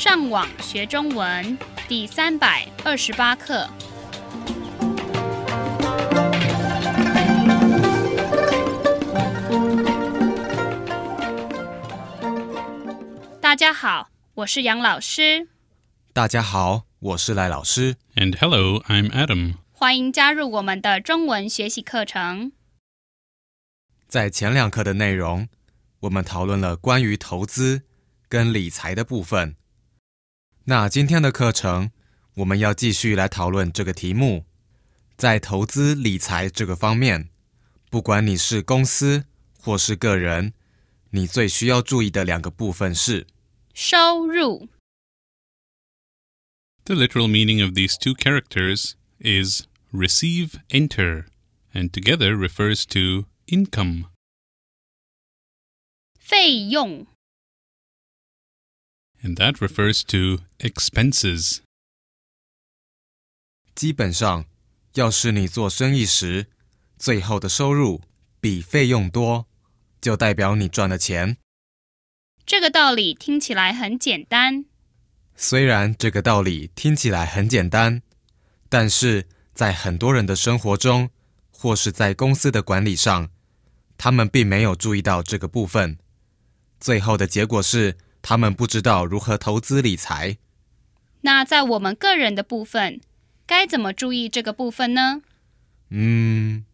上网学中文第三百二十八课。大家好，我是杨老师，大家好，我是赖老师。And hello, I'm Adam. 欢迎加入我们的中文学习课程。在前两课的内容，我们讨论了关于投资跟理财的部分。那今天的课程，我们要继续来讨论这个题目。在投资理财这个方面，不管你是公司或是个人，你最需要注意的两个部分是：收入 The literal meaning of these two characters is receive, enter, and together refers to income. 费用 And that refers to expenses. 基本上，要是你做生意时，最后的收入比费用多，就代表你赚了钱。这个道理听起来很简单，虽然这个道理听起来很简单，但是在很多人的生活中，或是在公司的管理上，他们并没有注意到这个部分。最后的结果是，他们不知道如何投资理财。那在我们个人的部分，该怎么注意这个部分呢？嗯，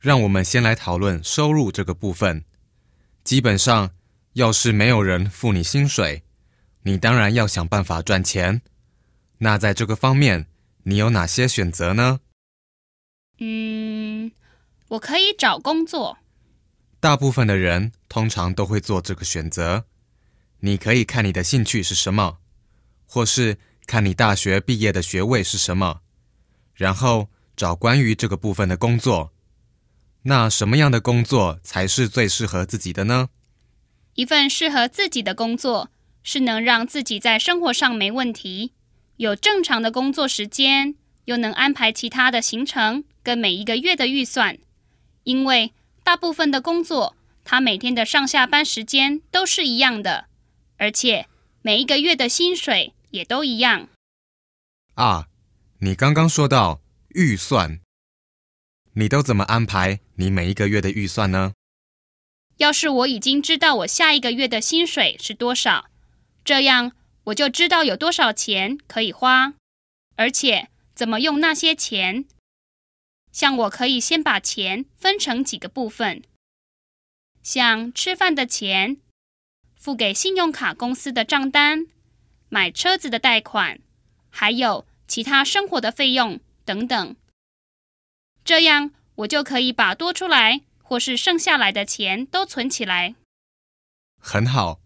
让我们先来讨论收入这个部分。基本上，要是没有人付你薪水，你当然要想办法赚钱。那在这个方面，你有哪些选择呢？嗯，我可以找工作，大部分的人通常都会做这个选择。你可以看你的兴趣是什么，或是看你大学毕业的学位是什么，然后找关于这个部分的工作。那什么样的工作才是最适合自己的呢？一份适合自己的工作，是能让自己在生活上没问题，有正常的工作时间，又能安排其他的行程跟每一个月的预算。因为大部分的工作，他每天的上下班时间都是一样的，而且每一个月的薪水也都一样。啊，你刚刚说到预算，你都怎么安排你每一个月的预算呢？要是我已经知道我下一个月的薪水是多少，这样我就知道有多少钱可以花，而且怎么用那些钱。像我可以先把钱分成几个部分，像吃饭的钱、付给信用卡公司的账单、买车子的贷款，还有其他生活的费用等等。这样我就可以把多出来或是剩下来的钱都存起来。很好，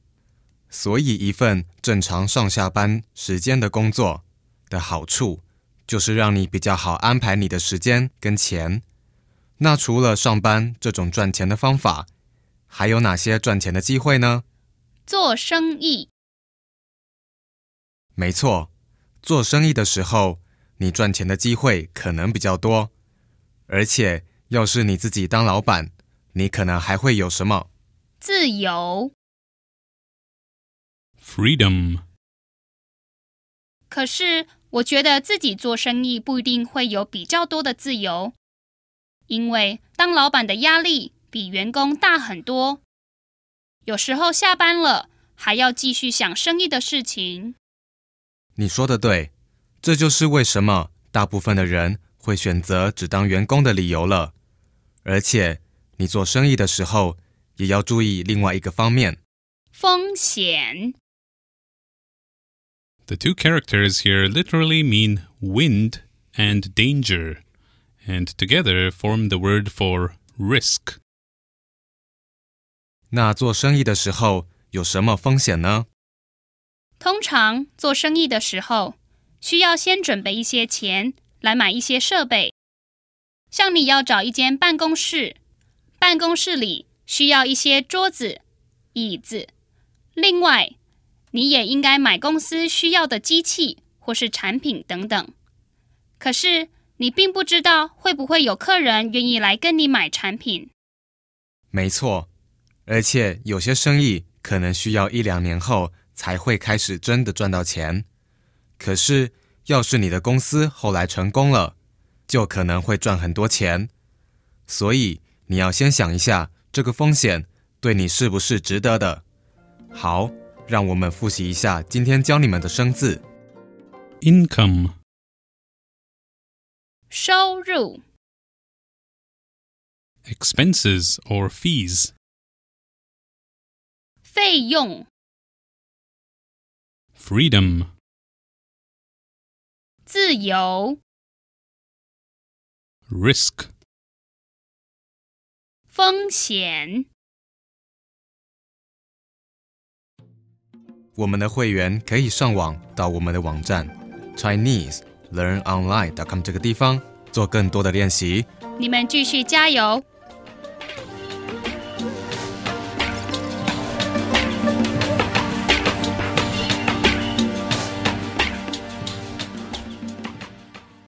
所以一份正常上下班时间的工作的好处，就是让你比较好安排你的时间跟钱。那除了上班这种赚钱的方法，还有哪些赚钱的机会呢？做生意，没错，做生意的时候，你赚钱的机会可能比较多，而且要是你自己当老板，你可能还会有什么？自由。Freedom. 可是我觉得自己做生意不一定会有比较多的自由，因为当老板的压力比员工大很多。有时候下班了还要继续想生意的事情。你说的对，这就是为什么大部分的人会选择只当员工的理由了。而且，你做生意的时候也要注意另外一个方面。风险 The two characters here literally mean wind and danger, and together form the word for risk. 那做生意的时候有什么风险呢？通常做生意的时候，需要先准备一些钱来买一些设备，像你要找一间办公室，办公室里需要一些桌子、椅子。另外，你也应该买公司需要的机器或是产品等等。可是你并不知道会不会有客人愿意来跟你买产品。没错，而且有些生意可能需要一两年后才会开始真的赚到钱。可是，要是你的公司后来成功了，就可能会赚很多钱。所以，你要先想一下，这个风险对你是不是值得的。好，让我们复习一下今天教你们的生字。income, 收入、expenses or fees, 费用、freedom, 自由、risk, 风险。我们的会员可以上网到我们的网站 ChineseLearnOnline.com 这个地方做更多的练习。你们继续加油，